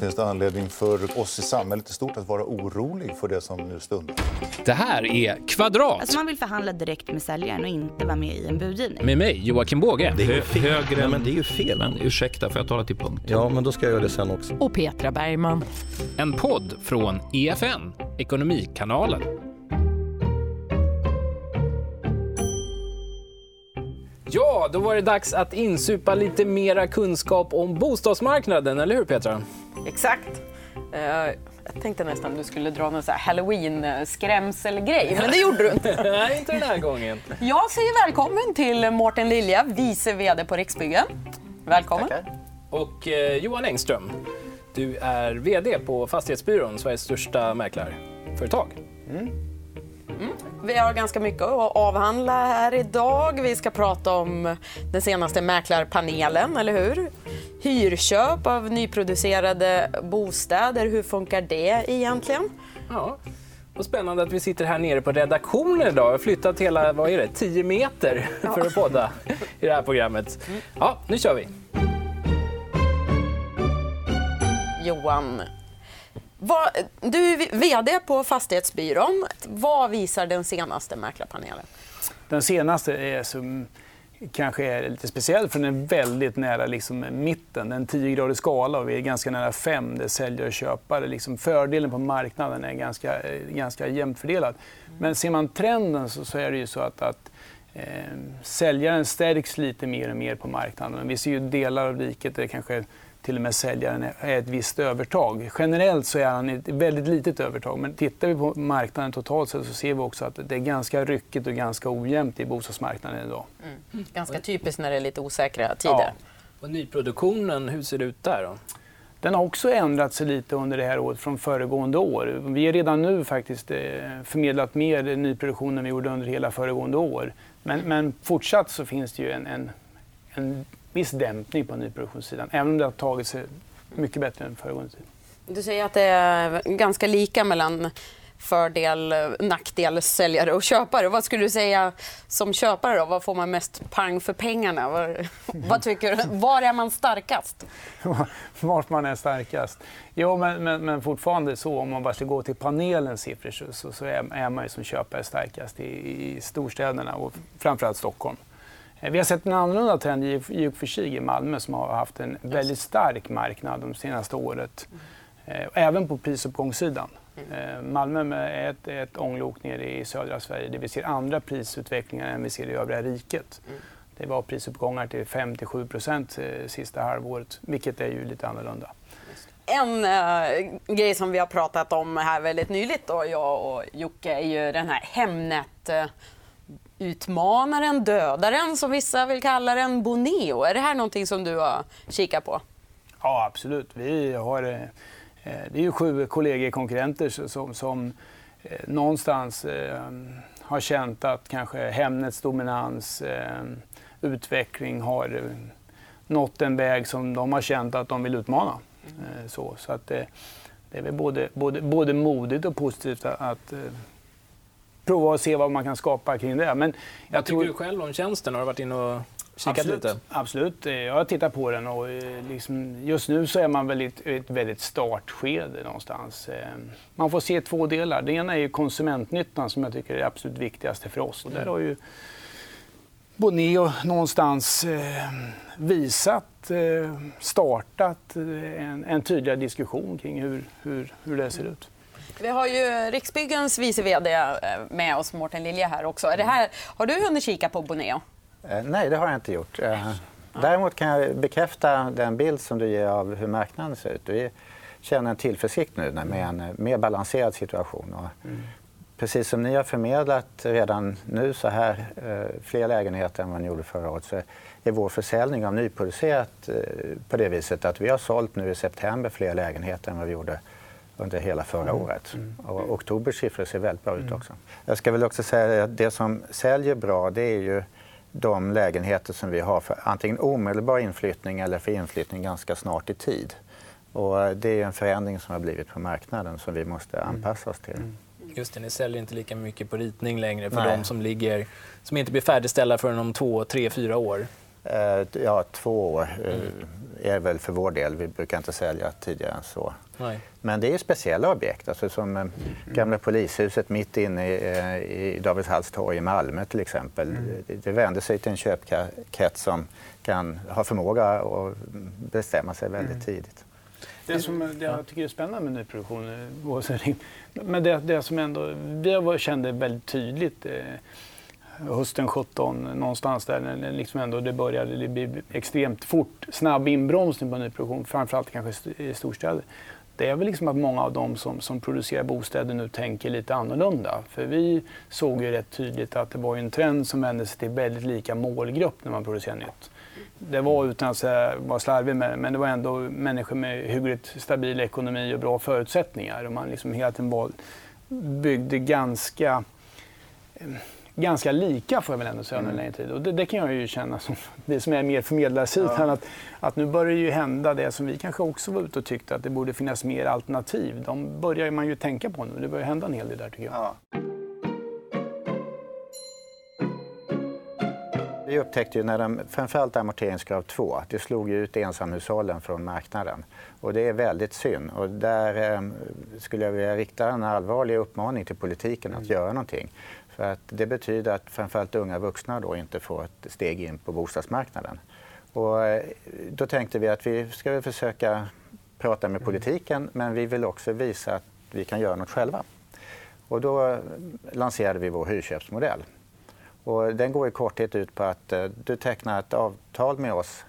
Finns det anledning för oss i samhället i stort att vara orolig för det som nu stundar? Det här är Kvadrat. Alltså man vill förhandla direkt med säljaren och inte vara med i en budgivning. Med mig, Joakim Båge. Det är ju fel. Högre Nej, men det är ju fel. Men ursäkta, får jag tala till punkt? Ja, men då ska jag göra det sen också. och Petra Bergman. En podd från EFN, Ekonomikanalen. Ja, då var det dags att insupa lite mera kunskap om bostadsmarknaden, eller hur Petra? Exakt. Eh, jag tänkte nästan du skulle dra någon så här halloween-skrämselgrej, men det gjorde du inte. Nej, inte den här gången. Jag säger välkommen till Mårten Lilja, vice VD på Riksbyggen. Välkommen. Och eh, Johan Engström, du är VD på Fastighetsbyrån, Sveriges största mäklarföretag. Vi har ganska mycket att avhandla här idag. Vi ska prata om den senaste mäklarpanelen, eller hur? Hyrköp av nyproducerade bostäder, hur funkar det egentligen? Ja. Och spännande att vi sitter här nere på redaktionen idag. Vi har flyttat hela, vad är det, 10 meter för att podda i det här programmet. Ja, nu kör vi. Johan, vad, du är VD på Fastighetsbyrån. Vad visar den senaste mäklarpanelen? Den senaste är som kanske är lite speciell för den är väldigt nära liksom mitten. Den 10-gradig skala och vi är ganska nära 5 är säljare och köpare. Liksom fördelen på marknaden är ganska, ganska jämnt fördelad. Men ser man trenden så, så är det ju så att, att eh, säljaren stärks lite mer och mer på marknaden. Vi ser ju delar av riket där det kanske till och med säljaren är ett visst övertag. Generellt så är han ett väldigt litet övertag men tittar vi på marknaden totalt sett så ser vi också att det är ganska ryckigt och ganska ojämnt i bostadsmarknaden idag. Ganska typiskt när det är lite osäkra tider. Ja. Och nyproduktionen, hur ser det ut där då? Den har också ändrat sig lite under det här året från föregående år. Vi har redan nu faktiskt eh, förmedlat mer nyproduktion än vi gjorde under hela föregående år. Men, men fortsatt så finns det ju en, en, en viss dämpning på nyproduktionssidan även om det har tagit sig mycket bättre än föregående tid. Du säger att det är ganska lika mellan fördel, nackdel, säljare och köpare. Vad skulle du säga som köpare? Då? Vad får man mest pang för pengarna? Vad, vad tycker du? Var är man starkast? Vart man är starkast. Jo, men, men, men fortfarande så om man bara ska gå till panelens siffror så, så, så är, är man ju som köpare starkast i, i storstäderna och framförallt Stockholm. Eh, Vi har sett en annorlunda trend i och för sig i Malmö som har haft en väldigt stark marknad de senaste året. Eh, Även på prisuppgångssidan. Eh, Malmö är ett, ett ånglok nere i södra Sverige där vi ser andra prisutvecklingar än vi ser i övriga riket. Det var prisuppgångar till 5-7 procent eh, sista halvåret, vilket är ju lite annorlunda. En eh, grej som vi har pratat om här väldigt nyligt, då, jag och Jocke, är ju den här Hemnet utmanaren, dödaren som vissa vill kalla den, Boneo. Är det här någonting som du har kikat på? Ja, absolut. Vi har, eh, det är ju sju kollegor, konkurrenter som, som eh, någonstans eh, har känt att kanske Hemnets dominans, utveckling har nått en väg som de har känt att de vill utmana. Eh, så så att, eh, det är väl både, både, både modigt och positivt att, prova och se vad man kan skapa kring det. Men jag Vad tycker du själv om tjänsten? Har du varit inne och kikat Absolut. lite? Absolut. Eh, Jag har tittat på den och eh, liksom, just nu så är man väl i ett, väldigt startskede någonstans. Eh, Man får se två delar. Det ena är ju konsumentnyttan som jag tycker är det absolut viktigaste för oss. Och där har ju Boneo någonstans visat, startat en, en tydligare diskussion kring hur, hur, hur det ser ut. Vi har ju Riksbyggens vice VD eh, med oss, Mårten Lilja, här också. Är det här, har du hunnit kika på Boneo? Eh, nej, det har jag inte gjort. Eh, däremot kan jag bekräfta den bild som du ger av hur marknaden ser ut. Vi känner en tillförsikt nu med en mer balanserad situation. Precis som ni har förmedlat redan nu så här fler lägenheter än vad ni gjorde förra året så är vår försäljning av nyproducerat på det viset att vi har sålt nu i september fler lägenheter än vad vi gjorde under hela förra året. Och oktobers siffror ser väldigt bra ut också. Jag ska väl också säga att det som säljer bra det är ju de lägenheter som vi har för antingen omedelbar inflyttning eller för inflyttning ganska snart i tid. Och det är en förändring som har blivit på marknaden som vi måste anpassa oss till. Just det, ni säljer inte lika mycket på ritning längre för Nej. de som ligger som inte blir färdigställda förrän om två, tre, fyra år. Eh, ja, två år eh, är väl för vår del. Vi brukar inte sälja tidigare än så. Nej. Men det är speciella objekt, alltså som eh, gamla polishuset mitt inne i, Davidshalls torg i Malmö till exempel. Det, det vänder sig till en köpkrets som kan ha förmåga att bestämma sig väldigt tidigt. Det som det jag tycker är spännande med nyproduktion, men det, det som ändå, vi kände väldigt tydligt hösten 17 någonstans där när det liksom ändå det började bli extremt fort, snabb inbromsning på nyproduktion, framförallt kanske i storstäder. Det är väl liksom att många av de som, som producerar bostäder nu tänker lite annorlunda. För vi såg ju rätt tydligt att det var en trend som vände sig till väldigt lika målgrupp när man producerar nytt. Det var utan att vara slarvig med det, men det var ändå människor med hyggligt stabil ekonomi och bra förutsättningar. Och man liksom hela tiden var, byggde ganska, ganska lika får jag väl ändå säga under en längre tid. Och det, det kan jag ju känna som vi som är mer förmedlarsidan att, att nu börjar det ju hända det som vi kanske också var ute och tyckte att det borde finnas mer alternativ. De börjar man ju tänka på nu. Det börjar hända en hel del där tycker jag. Vi upptäckte ju när de, framförallt amorteringskrav 2, det slog ut ensamhushållen från marknaden. Och det är väldigt synd. Och där eh, skulle jag vilja rikta en allvarlig uppmaning till politiken att göra någonting. För att det betyder att framförallt unga vuxna då inte får ett steg in på bostadsmarknaden. Och eh, då tänkte vi att vi ska försöka prata med politiken men vi vill också visa att vi kan göra något själva. Och då eh, lanserade vi vår hyrköpsmodell. Och den går i korthet ut på att eh, du tecknar ett avtal med oss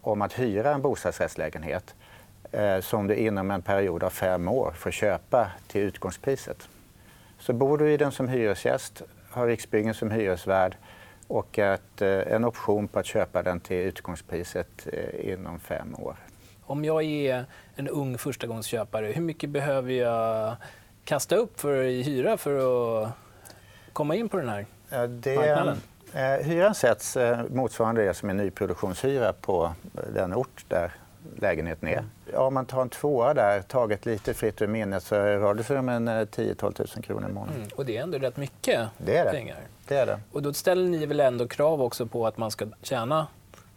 om att hyra en bostadsrättslägenhet som du inom en period av fem år får köpa till utgångspriset. Så bor du i den som hyresgäst, har Riksbyggen som hyresvärd och att, eh, en option på att köpa den till utgångspriset eh, inom fem år. Om jag är en ung förstagångsköpare, hur mycket behöver jag kasta upp för i hyra för att komma in på den här? Det, Marknaden. eh, hyran sätts motsvarande det som en nyproduktionshyra på den ort där lägenheten är. Ja, om man tar en tvåa där, taget lite fritt ur minnet, så rör det sig om en eh, 10-12 000 kronor i månaden. Mm. Och det är ändå rätt mycket Det är det. pengar. Det är det. Och då ställer ni väl ändå krav också på att man ska tjäna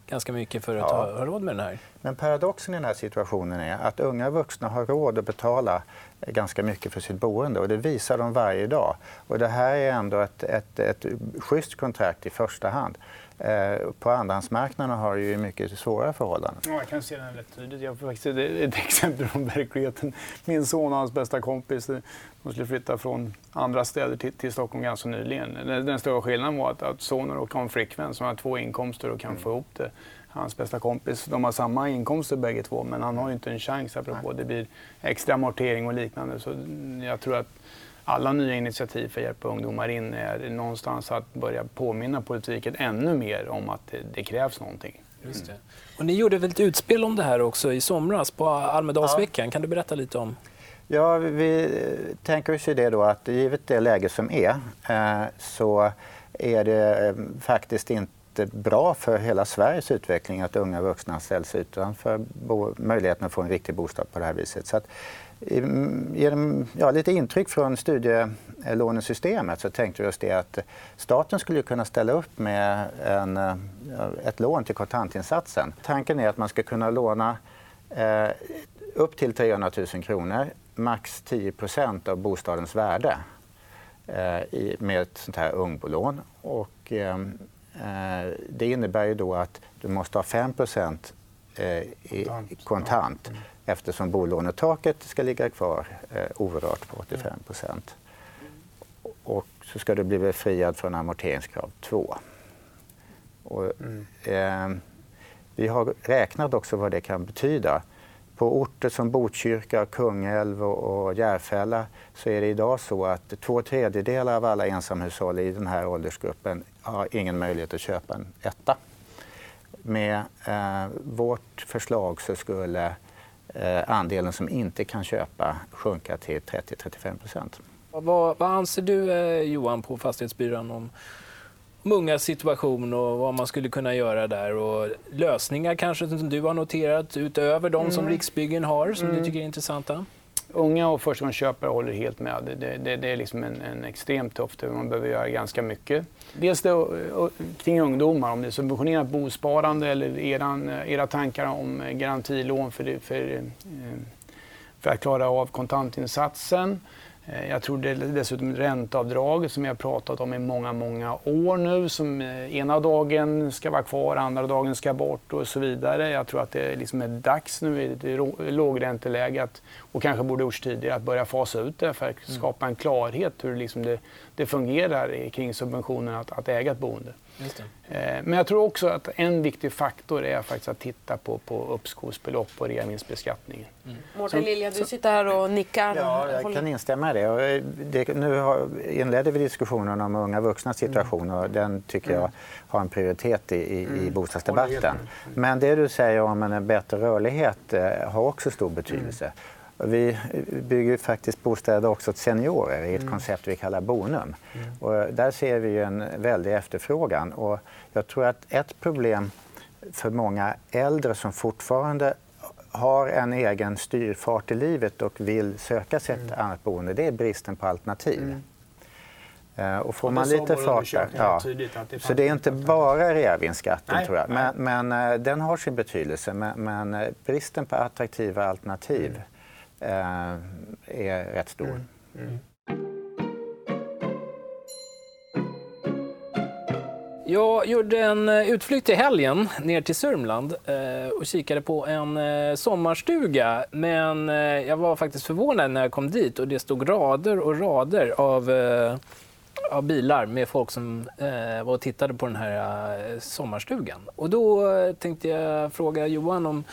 ganska mycket för att Ja. ha, ha råd med den här? Men paradoxen i den här situationen är att unga vuxna har råd att betala eh, ganska mycket för sitt boende och det visar de varje dag. Och det här är ändå ett, ett, ett schysst kontrakt i första hand. Eh, på andrahandsmarknaden har det ju mycket svårare förhållanden. Ja, jag kan se den rätt tydligt. Jag får faktiskt ett exempel från verkligheten. Min son och hans bästa kompis de skulle flytta från andra städer till, till Stockholm ganska nyligen. Den, den stora skillnaden var att, att sonen råkade ha en flickvän som har två inkomster och kan få ihop det. Hans bästa kompis, de har samma inkomster bägge två men han har ju inte en chans apropå det blir extra amortering och liknande. Så jag tror att alla nya initiativ för att hjälpa ungdomar in är någonstans att börja påminna politiken ännu mer om att det, det krävs någonting. Just det. Och ni gjorde väl ett utspel om det här också i somras på Almedalsveckan. Kan du berätta lite om? Ja, vi tänker oss ju det då att givet det läge som är eh, så är det eh, faktiskt inte bra för hela Sveriges utveckling att unga vuxna ställs utanför möjligheten att få en riktig bostad på det här viset. Så att, genom ja, lite intryck från studielånesystemet så tänkte vi oss det att staten skulle kunna ställa upp med en, eh, ett lån till kontantinsatsen. Tanken är att man ska kunna låna eh, upp till 300 000 kronor, max 10% av bostadens värde eh, i, med ett sånt här ungbolån. Och, eh, eh, det innebär ju då att du måste ha 5 eh, i kontant eftersom bolånetaket ska ligga kvar eh, orört på 85% Och så ska du bli befriad från amorteringskrav 2. Och, eh, vi har räknat också vad det kan betyda. På orter som Botkyrka, Kungälv och, Järfälla så är det idag så att två tredjedelar av alla ensamhushåll i den här åldersgruppen har ingen möjlighet att köpa en etta. Med eh, vårt förslag så skulle andelen som inte kan köpa sjunka till 30-35 procent. Vad, vad anser du, eh, Johan, på Fastighetsbyrån om, om ungas situation och vad man skulle kunna göra där? Och lösningar kanske som du har noterat utöver de som Riksbyggen har, som du tycker är intressanta? Unga och förstagångsköpare håller helt med. Det, det, det är liksom en, en extremt tufft. Man behöver göra ganska mycket. Dels det, kring ungdomar, om det är subventionerat bosparande eller eran, era tankar om garantilån för, för, eh, för att klara av kontantinsatsen. Eh, jag tror det är dessutom ränteavdraget som har pratat om i många, många år nu som eh, ena dagen ska vara kvar, andra dagen ska bort och så vidare. Jag tror att det liksom är dags nu i det lågränteläge och kanske borde gjorts tidigare att börja fasa ut det för att mm. skapa en klarhet hur liksom det, det fungerar kring subventionen att, att äga ett boende. Eh, men jag tror också att en viktig faktor är faktiskt att titta på, på uppskovsbelopp och reavinstbeskattningen. Mm. Mårten Lilja, du sitter här och nickar. Ja, jag kan instämma i det. Eh, det nu har, inledde vi diskussionen om unga vuxnas situation och den tycker jag mm. har en prioritet i, i, mm. i bostadsdebatten. Men det du säger om en bättre rörlighet eh, har också stor betydelse. Vi bygger faktiskt bostäder också åt seniorer i ett mm. koncept vi kallar Bonum. Mm. Och där ser vi en väldig efterfrågan. Och jag tror att ett problem för många äldre som fortfarande har en egen styrfart i livet och vill söka sig ett mm. annat boende, det är bristen på alternativ. Mm. Uh, och får och man lite fart där, ja. Det så det är inte bara reavinstskatten tror jag. Men, men uh, den har sin betydelse. Men, men uh, bristen på attraktiva alternativ mm. Eh, är rätt stor. Mm. Mm. Jag gjorde en eh, utflykt i helgen ner till Sörmland eh, och kikade på en sommarstuga. Men jag var faktiskt förvånad när jag kom dit och det stod rader och rader av, av bilar med folk som var och tittade på den här sommarstugan. Och då tänkte jag fråga Johan om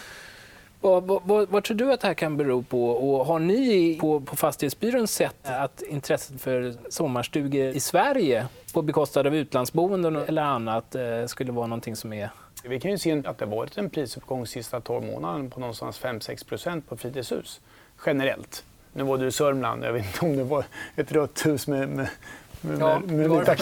vad, vad, vad, tror du att det här kan bero på? Och har ni på, på Fastighetsbyrån sett att intresset för sommarstugor i Sverige på bekostnad av utlandsboenden eller annat eh, skulle vara någonting som är vi kan ju se att det har varit en prisuppgång de sista 12 månaderna på någonstans 5-6 på fritidshus generellt. Nu var du i Sörmland, jag vet inte om det var ett rött hus med, med, med, ja, med, vita,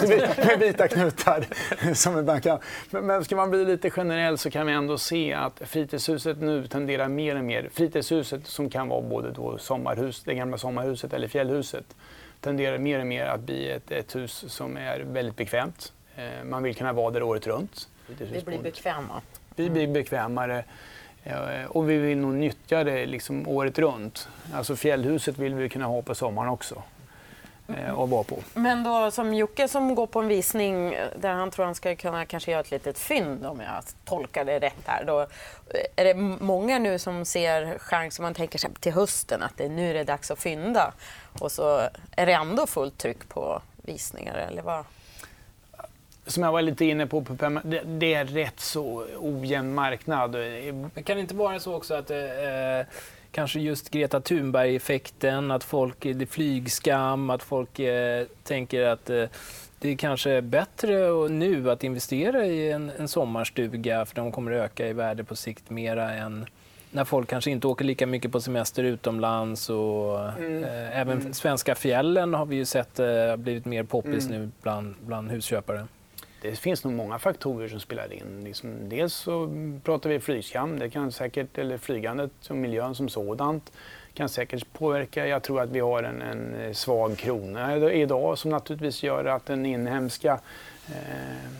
med, vita, knutar. som man kan. Men, men ska man bli lite generell så kan vi ändå se att fritidshuset nu tenderar mer och mer, fritidshuset som kan vara både då sommarhus, det gamla sommarhuset eller fjällhuset, tenderar mer och mer att bli ett, ett hus som är väldigt bekvämt. Eh, man vill kunna vara där året runt. Vi blir bekväma. Vi blir bekvämare. Och vi vill nog nyttja det liksom året runt. Alltså fjällhuset vill vi kunna ha på sommaren också. Eh, att vara på. Men då som Jocke som går på en visning där han tror han ska kunna kanske göra ett litet fynd om jag tolkar det rätt här. Då är det många nu som ser chans, om man tänker sig till hösten, att det, nu är det dags att fynda och så är det ändå fullt tryck på visningar eller vad? som jag var lite inne på, det är rätt så ojämn marknad. Men kan det inte vara så också att eh, kanske just Greta Thunberg-effekten, att folk, det är flygskam, att folk eh, tänker att eh, det kanske är bättre nu att investera i en, en sommarstuga för de kommer att öka i värde på sikt mera än när folk kanske inte åker lika mycket på semester utomlands. Och, mm. eh, även mm. svenska fjällen har vi ju sett eh, blivit mer poppis mm. nu bland, bland husköpare. Det finns nog många faktorer som spelar in. Liksom, dels så pratar vi flygskam, det kan säkert, eller flygandet och miljön som sådant kan säkert påverka. Jag tror att vi har en, en svag krona idag som naturligtvis gör att den inhemska eh,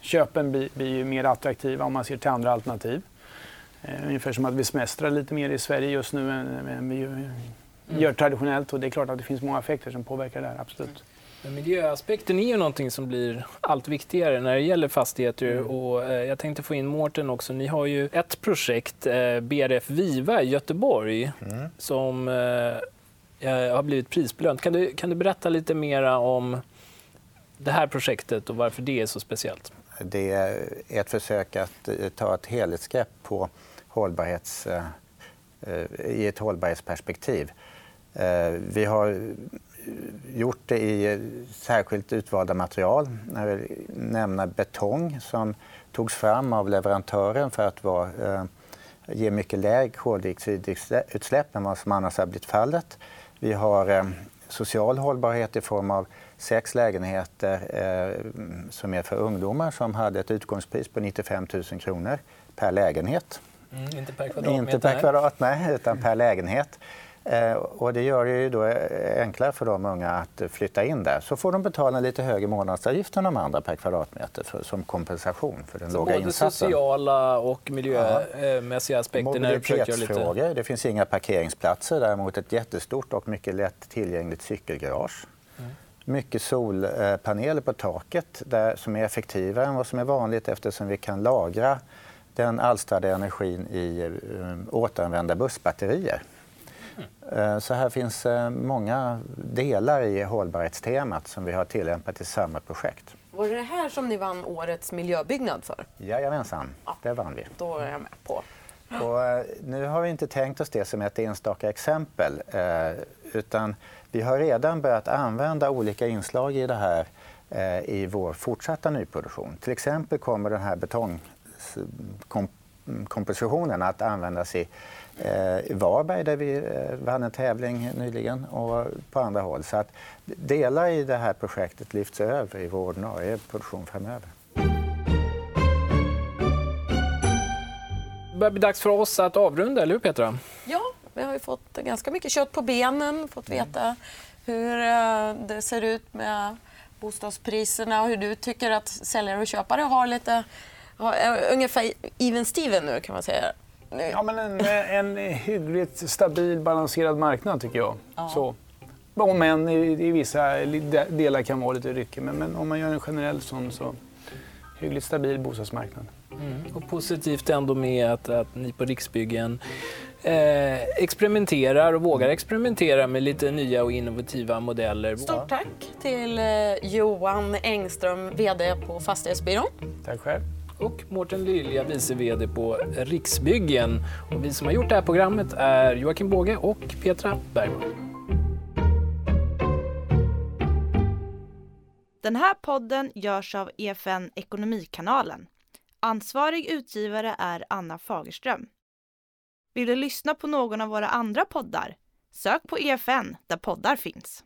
köpen blir, blir mer attraktiva om man ser till andra alternativ. Eh, ungefär som att vi semestrar lite mer i Sverige just nu än, än vi gör traditionellt och det är klart att det finns många effekter som påverkar det här, absolut. Men miljöaspekten är ju någonting som blir allt viktigare när det gäller fastigheter. Mm. Och, eh, jag tänkte få in Mårten också. Ni har ju ett projekt, eh, BRF Viva i Göteborg, mm. som eh, har blivit prisbelönt. Kan du, kan du berätta lite mer om det här projektet och varför det är så speciellt? Det är ett försök att eh, ta ett helhetsgrepp på hållbarhets, eh, eh, i ett hållbarhetsperspektiv. Vi har gjort det i särskilt utvalda material. Jag vill nämna betong som togs fram av leverantören för att vara, eh, ge mycket lägre koldioxidutsläpp än vad som annars har blivit fallet. Vi har eh, social hållbarhet i form av sex lägenheter eh, som är för ungdomar som hade ett utgångspris på 95 000 kronor per lägenhet. Mm, inte per kvadratmeter? Inte per kvadrat, nej, utan per lägenhet. Eh, och det gör det ju då eh, enklare för de unga att flytta in där. Så får de betala en lite högre månadsavgift än de andra per kvadratmeter för, som kompensation för den Så låga både insatsen. sociala och miljömässiga aspekter du försöker göra lite... Mobilitetsfrågor. Det finns inga parkeringsplatser, däremot ett jättestort och mycket lätt tillgängligt cykelgarage. Mm. Mycket solpaneler på taket där, som är effektivare än vad som är vanligt eftersom vi kan lagra den alstrade energin i eh, återanvända bussbatterier. Eh, Så här finns eh, många delar i hållbarhetstemat som vi har tillämpat i samma projekt. Var det det här som ni vann årets miljöbyggnad för? Jajamensan, det vann vi. Då är jag med på. Och eh, nu har vi inte tänkt oss det som ett enstaka exempel utan vi har redan börjat använda olika inslag i det här i vår fortsatta nyproduktion. Till exempel kommer den här betongkompositionen att användas i, eh, i Varberg där vi eh, vann en tävling nyligen och på andra håll. Så att delar i det här projektet lyfts över i vår ordinarie produktion framöver. Det börjar bli dags för oss att avrunda, eller hur Petra? Ja, vi har ju fått ganska mycket kött på benen, fått veta hur eh, det ser ut med bostadspriserna och hur du tycker att säljare och köpare har lite, har, är ungefär even Steven nu kan man säga. Ja, men en, en hyggligt stabil, balanserad marknad tycker jag. Så. Om än i, i vissa delar kan vara lite ryckig, men, men om man gör en generell sån så hyggligt stabil bostadsmarknad. Och positivt ändå med att, att ni på Riksbyggen eh, experimenterar och vågar experimentera med lite nya och innovativa modeller. Stort tack till eh, Johan Engström, VD på Fastighetsbyrån. Tack själv och Mårten Lilja, vice VD på Riksbyggen. Och vi som har gjort det här programmet är Joakim Båge och Petra Bergman. Den här podden görs av EFN Ekonomikanalen. Ansvarig utgivare är Anna Fagerström. Vill du lyssna på någon av våra andra poddar? Sök på EFN där poddar finns.